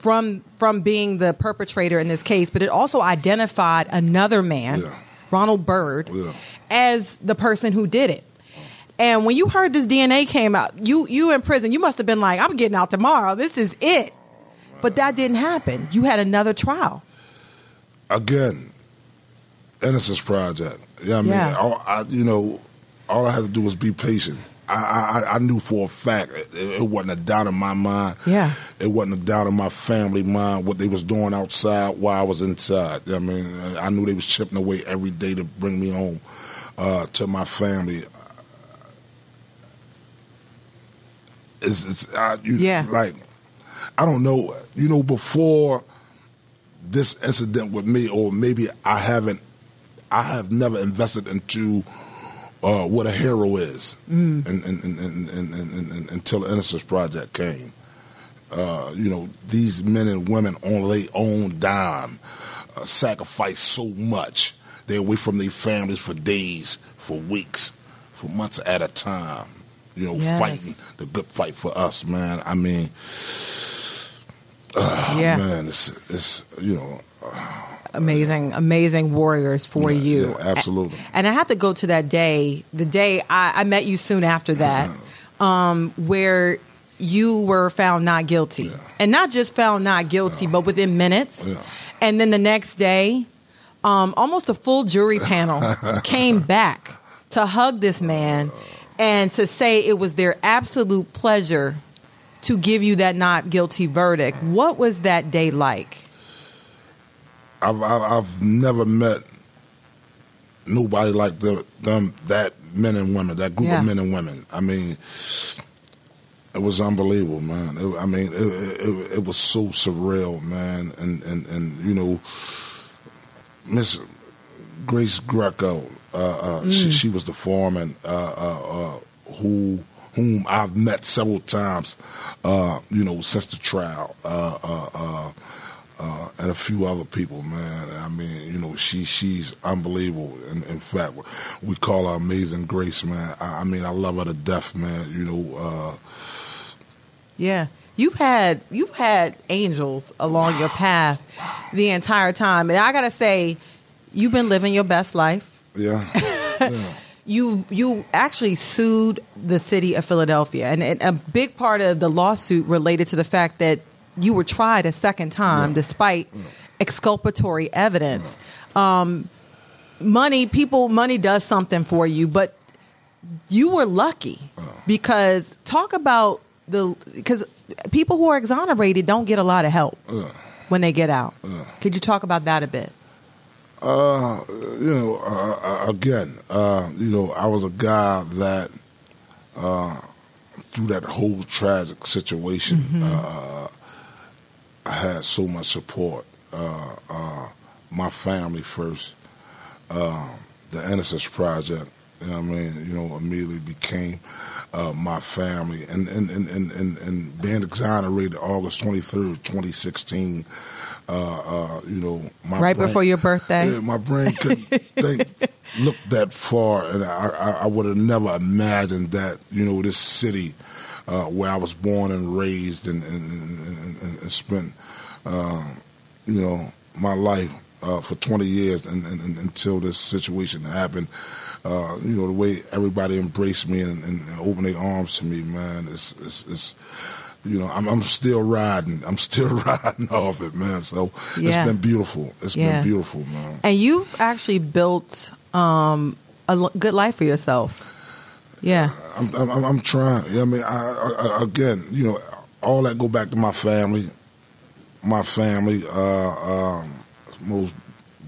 from from being the perpetrator in this case, but it also identified another man, Yeah. Ronald Byrd, Yeah. as the person who did it. And when you heard this DNA came out, you you in prison, you must have been like, "I'm getting out tomorrow. This is it." But that didn't happen. You had another trial. again, Innocence Project. Yeah, I mean, Yeah. all, I, you know, all I had to do was be patient. I, I, I knew for a fact it, it wasn't a doubt in my mind. Yeah. It wasn't a doubt in my family mind what they was doing outside while I was inside. I mean, I knew they was chipping away every day to bring me home uh, to my family. It's, it's I, you, Yeah. like I don't know. You know, before this incident with me, or maybe I haven't, I have never invested into uh, what a hero is, Mm. and, and, and, and, and, and, and, until the Innocence Project came. Uh, you know, these men and women on their own dime uh, sacrifice so much. They're away from their families for days, for weeks, for months at a time. You know, Yes. fighting the good fight for us, man. I mean, uh, (sighs) Yeah. man, it's it's you know, amazing, amazing warriors for Yeah, you. yeah, absolutely. And I have to go to that day, the day I, I met you soon after that, (laughs) um, where you were found not guilty. And not just found not guilty, but within minutes. Yeah. And then the next day, um, almost a full jury panel (laughs) came back to hug this man and to say it was their absolute pleasure to give you that not guilty verdict. What was that day like? I've I've, I've never met nobody like the, them that men and women, that group Yeah. of men and women. I mean, it was unbelievable, man. It, I mean, it, it, it was so surreal, man. And and and you know, Miss Grace Greco, uh, uh, she, she was the foreman uh, uh, uh, who whom I've met several times, uh, you know, since the trial. Uh, and a few other people, man. I mean, you know, she she's unbelievable. In, in fact, we call her Amazing Grace, man. I, I mean, I love her to death, man. You know, uh, Yeah. You've had you've had angels along your path the entire time. And I gotta say, you've been living your best life. yeah, (laughs) yeah. You you actually sued the city of Philadelphia. And, and a big part of the lawsuit related to the fact that you were tried a second time Yeah. despite exculpatory evidence. Um, money, people, money does something for you, but you were lucky because talk about the because people who are exonerated don't get a lot of help when they get out. Could you talk about that a bit? Uh, you know, uh, uh, again, uh, you know, I was a guy that uh, through that whole tragic situation, uh, I had so much support. Uh, uh, my family first, uh, the Innocence Project. You know what I mean? You know, immediately became uh, my family, and and, and, and, and and being exonerated August twenty third, twenty sixteen. Uh, uh, you know, my Right brain- before your birthday? Yeah, my brain couldn't think, (laughs) look that far, and I, I, I would have never imagined that. You know, this city uh, where I was born and raised, and and, and, and, spent, uh, you know, my life uh, for 20 years, and, until this situation happened. Uh, you know, the way everybody embraced me and, and, opened their arms to me, man, it's, it's, it's you know, I'm, I'm still riding. I'm still (laughs) riding off it, man. So Yeah. it's been beautiful. It's Yeah. been beautiful, man. And you've actually built um, a good life for yourself. Yeah. I'm, I'm, I'm- trying. You know what I mean, I, I, again, you know, all that go back to my family. My family, uh, um, most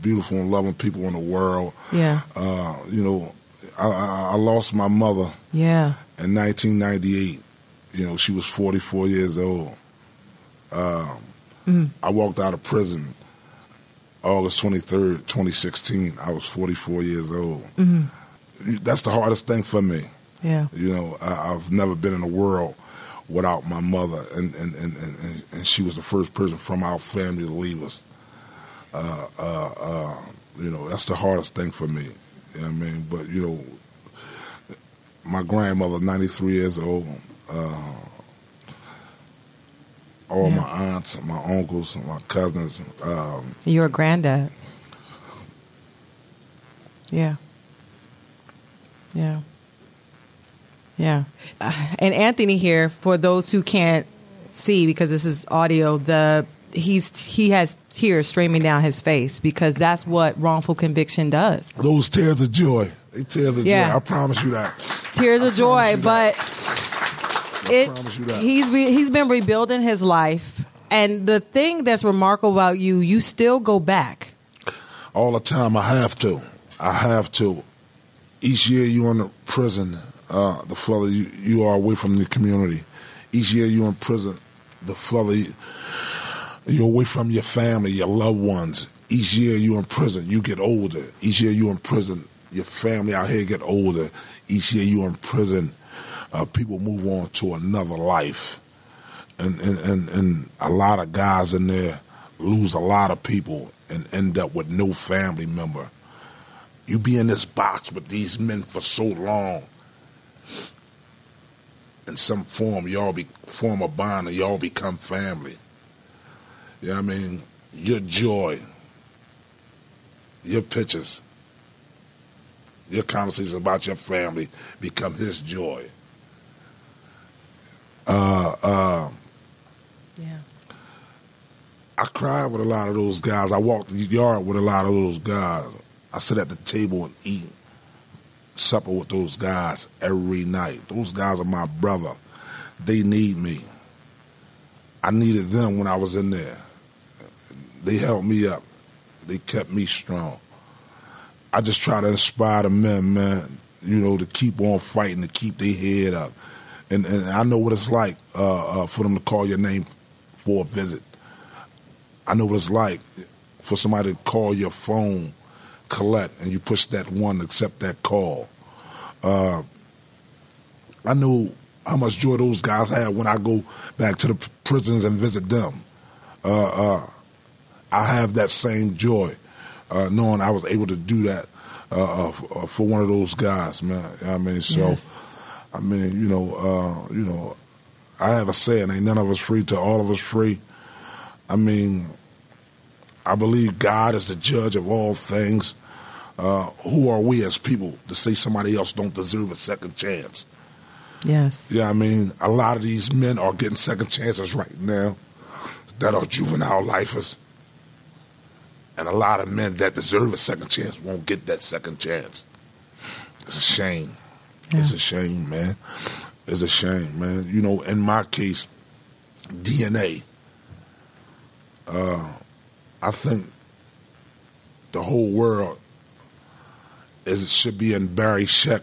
beautiful and loving people in the world. Yeah. Uh, you know, I, I, I lost my mother Yeah. in 1998. You know, she was 44 years old. Um, I walked out of prison August 23rd, 2016, I was 44 years old. Mhm. That's the hardest thing for me. Yeah. You know, I, I've never been in a world without my mother, and, and, and, and, and she was the first person from our family to leave us. Uh, uh, uh, you know, that's the hardest thing for me. You know what I mean? But, you know, my grandmother, 93 years old, uh, all my aunts, my uncles, my cousins. Um, You're a granddad. Yeah. Yeah. Yeah. Uh, and Anthony here, for those who can't see because this is audio, the he's he has tears streaming down his face because that's what wrongful conviction does. those tears of joy. They tears of Yeah. joy. I promise you that. Tears of joy, but it promise you that. he's re, he's been rebuilding his life. And the thing that's remarkable about you, you still go back. all the time. I have to. I have to. Each year you're in the prison, uh, the further you, you are away from the community. Each year you're in prison, the further you, you're away from your family, your loved ones. Each year you're in prison, you get older. Each year you're in prison, your family out here get older. Each year you're in prison, uh, people move on to another life. And, and, and, and a lot of guys in there lose a lot of people and end up with no family member. You be in this box with these men for so long. In some form, y'all be form a bond and y'all become family. You know what I mean? Your joy, your pictures, your conversations about your family become his joy. Uh, uh, Yeah. I cried with a lot of those guys. I walked the yard with a lot of those guys. I sit at the table and eat supper with those guys every night. Those guys are my brother. They need me. I needed them when I was in there. They helped me up. They kept me strong. I just try to inspire the men, man, you know, to keep on fighting, to keep their head up. And, and I know what it's like uh, uh, for them to call your name for a visit. I know what it's like for somebody to call your phone, collect, and you push that one, accept that call. Uh, I know how much joy those guys had when I go back to the prisons and visit them. Uh, uh, I have that same joy, uh, knowing I was able to do that uh, uh, for, one of those guys, man. You know what I mean, so I mean, you know, uh, you know, I have a saying: "Ain't none of us free till all of us free." I mean, I believe God is the judge of all things. Uh, who are we as people to say somebody else don't deserve a second chance? Yes. Yeah, I mean, a lot of these men are getting second chances right now that are juvenile lifers. And a lot of men that deserve a second chance won't get that second chance. It's a shame. It's a shame, man. It's a shame, man. You know, in my case, DNA, uh, I think the whole world is should be in Barry Scheck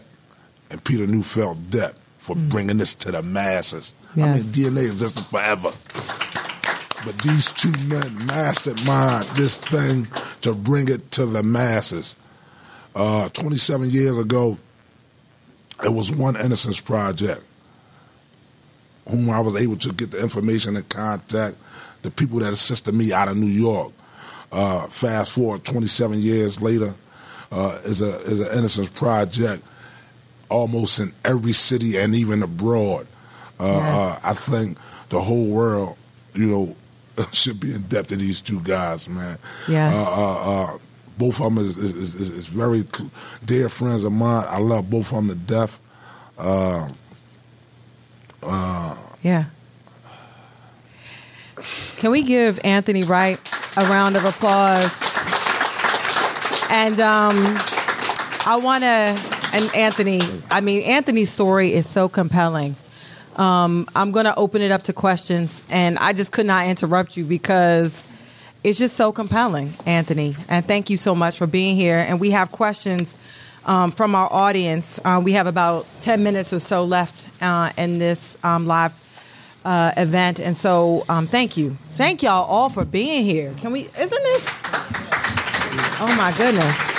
and Peter Neufeld debt for bringing this to the masses. I mean, Yes. DNA existed forever. But these two men mastermind this thing to bring it to the masses. Uh, 27 years ago, it was one Innocence Project, whom I was able to get the information and contact the people that assisted me out of New York. Uh, fast forward 27 years later, uh, is a is an Innocence Project almost in every city and even abroad. Uh, uh, I think the whole world, you know, (laughs) should be in debt to these two guys, man. Yes. Uh, uh, uh, both of them is, is, is, is very dear friends of mine. I love both of them to death. Uh, uh, Yeah. Can we give Anthony Wright a round of applause? And um, I want to, and Anthony, I mean, Anthony's story is so compelling. Um, I'm going to open it up to questions, and I just could not interrupt you because it's just so compelling, Anthony. And thank you so much for being here. And we have questions um, from our audience. Uh, we have about 10 minutes or so left uh, in this um, live uh, event. And so um, thank you. Thank y'all all for being here. Can we, isn't this? Oh my goodness.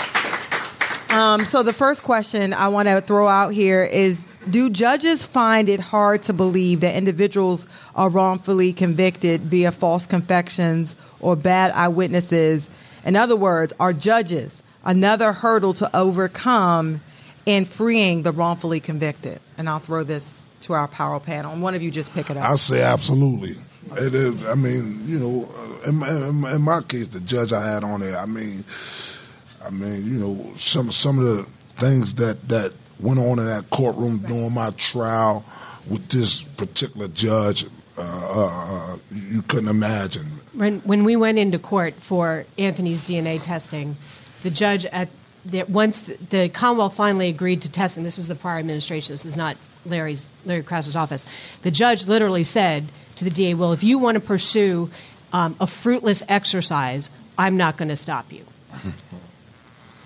Um, so the first question I want to throw out here is: Do judges find it hard to believe that individuals are wrongfully convicted via false confessions or bad eyewitnesses? In other words, are judges another hurdle to overcome in freeing the wrongfully convicted? And I'll throw this to our power panel. And one of you just pick it up. I say absolutely. It is. I mean, you know, in my, in my case, the judge I had on there. I mean, I mean, you know, some some of the things that that went on in that courtroom during my trial with this particular judge, uh, uh, you couldn't imagine. When, when we went into court for Anthony's DNA testing, the judge at the, once the, the Commonwealth finally agreed to testing, this was the prior administration. This is not Larry's Larry Krasner's office. The judge literally said to the DA, "Well, if you want to pursue um, a fruitless exercise, I'm not going to stop you." (laughs)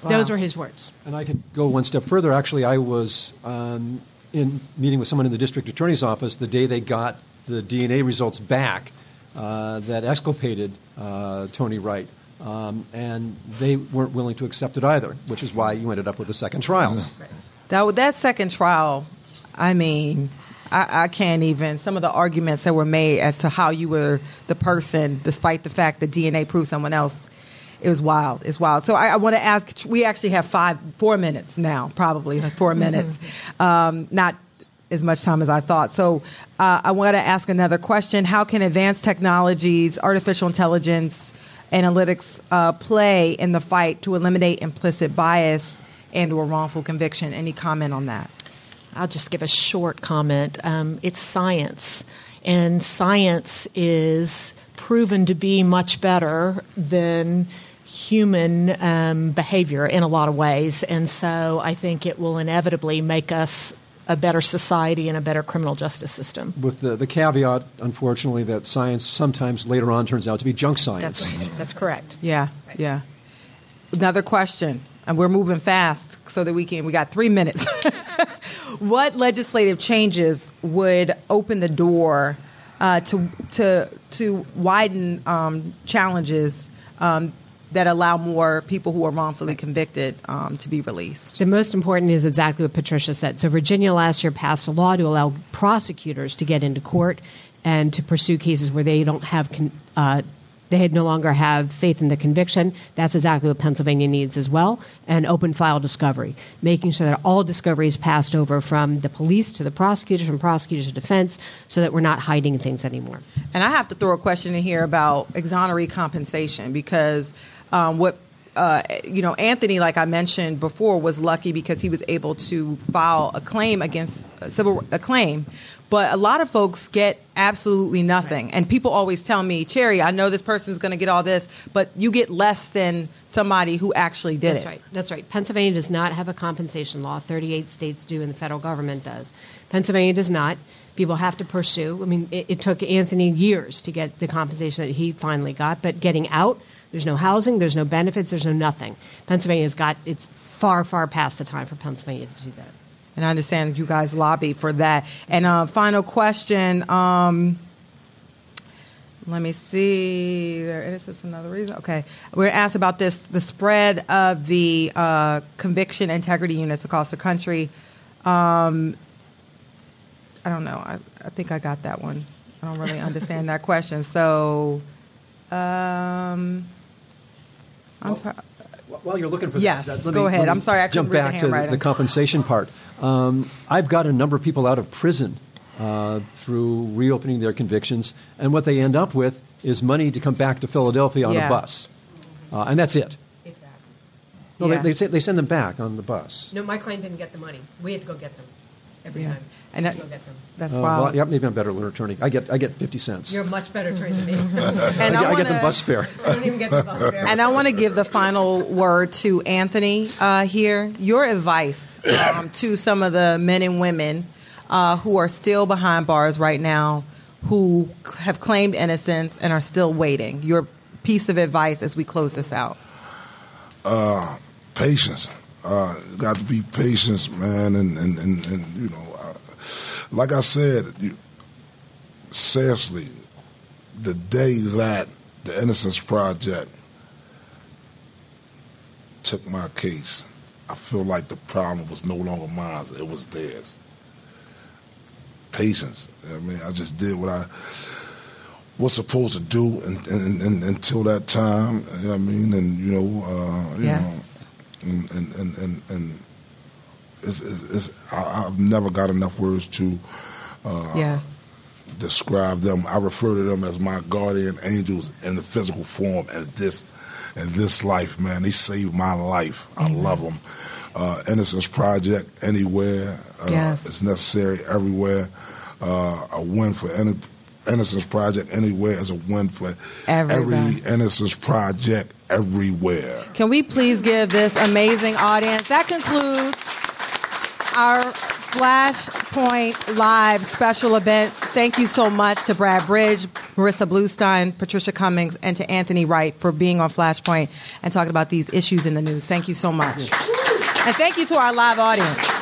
Wow. Those were his words. And I could go one step further. Actually, I was um, in meeting with someone in the district attorney's office the day they got the DNA results back uh, that exculpated uh, Tony Wright. Um, and they weren't willing to accept it either, which is why you ended up with a second trial. That with that second trial, I mean, I, I, can't even. Some of the arguments that were made as to how you were the person, despite the fact that DNA proved someone else, it was wild. It's wild. So I, I want to ask. We actually have five, four minutes now, probably like 4 minutes. Um, not as much time as I thought. So uh, I want to ask another question: How can advanced technologies, artificial intelligence, analytics uh, play in the fight to eliminate implicit bias and or wrongful conviction? Any comment on that? I'll just give a short comment. Um, it's science, and science is proven to be much better than human um, behavior in a lot of ways. And so I think it will inevitably make us a better society and a better criminal justice system. With the, the caveat, unfortunately, that science sometimes later on turns out to be junk science. That's, that's correct. (laughs) Yeah, yeah. Another question, and we're moving fast so that we can, we got three minutes. (laughs) what legislative changes would open the door uh, to, to, to widen um, challenges um, that allow more people who are wrongfully convicted um, to be released. The most important is exactly what Patricia said. So, Virginia last year passed a law to allow prosecutors to get into court and to pursue cases where they don't have. Con- uh, they no longer have faith in the conviction. That's exactly what Pennsylvania needs as well. And open file discovery, making sure that all discovery is passed over from the police to the prosecutors, from prosecutors to defense, so that we're not hiding things anymore. And I have to throw a question in here about exoneree compensation because um, what uh, you know, Anthony, like I mentioned before, was lucky because he was able to file a claim against a civil a claim. But a lot of folks get absolutely nothing, right. and people always tell me, "Cherri, I know this person's going to get all this, but you get less than somebody who actually did That's it." That's right. That's right. Pennsylvania does not have a compensation law. Thirty-eight states do, and the federal government does. Pennsylvania does not. People have to pursue. I mean, it, it took Anthony years to get the compensation that he finally got, but getting out there's no housing, there's no benefits, there's no nothing. Pennsylvania's got it's far, far past the time for Pennsylvania to do that. And I understand you guys lobby for that. And uh, final question. Um, let me see. Is this another reason? Okay. We're asked about this the spread of the uh, conviction integrity units across the country. Um, I don't know. I, I think I got that one. I don't really (laughs) understand that question. So, um, I'm well, sorry. While you're looking for yes, that, go me, ahead. I'm sorry, I jump back to the compensation part. Um, I've got a number of people out of prison uh, through reopening their convictions, and what they end up with is money to come back to Philadelphia on yeah. a bus, uh, and that's it. Exactly. No, yeah. they, they, they, send them back on the bus. No, my client didn't get the money. We had to go get them every yeah. time. And that, that's uh, wild. Well, yeah, maybe I'm a better attorney. I get I get fifty cents. You're a much better attorney than me. (laughs) and I, I, I, wanna, get the bus fare. I don't even get the bus fare. And I want to give the final word to Anthony uh, here. Your advice um, to some of the men and women uh, who are still behind bars right now, who have claimed innocence and are still waiting. Your piece of advice as we close this out. Uh, patience. Uh, got to be patient, man, and, and, and, and you know like I said, you, seriously, the day that the Innocence Project took my case, I feel like the problem was no longer mine; it was theirs. Patience. I mean, I just did what I was supposed to do and, and, and, until that time. You know I mean, and you know, uh, you Yes. know, and and and, and, and it's, it's, it's, I, I've never got enough words to uh, Yes. describe them. I refer to them as my guardian angels in the physical form and this in this life, man. They saved my life. I love them. Uh, Innocence Project anywhere. Uh, Yes. It's necessary everywhere. Uh, a win for any, Innocence Project anywhere is a win for Everybody. every Innocence Project everywhere. Can we please give this amazing audience? That concludes our Flashpoint Live special event. Thank you so much to Brad Bridge, Marissa Bluestine, Patricia Cummings, and to Anthony Wright for being on Flashpoint and talking about these issues in the news. Thank you so much. And thank you to our live audience.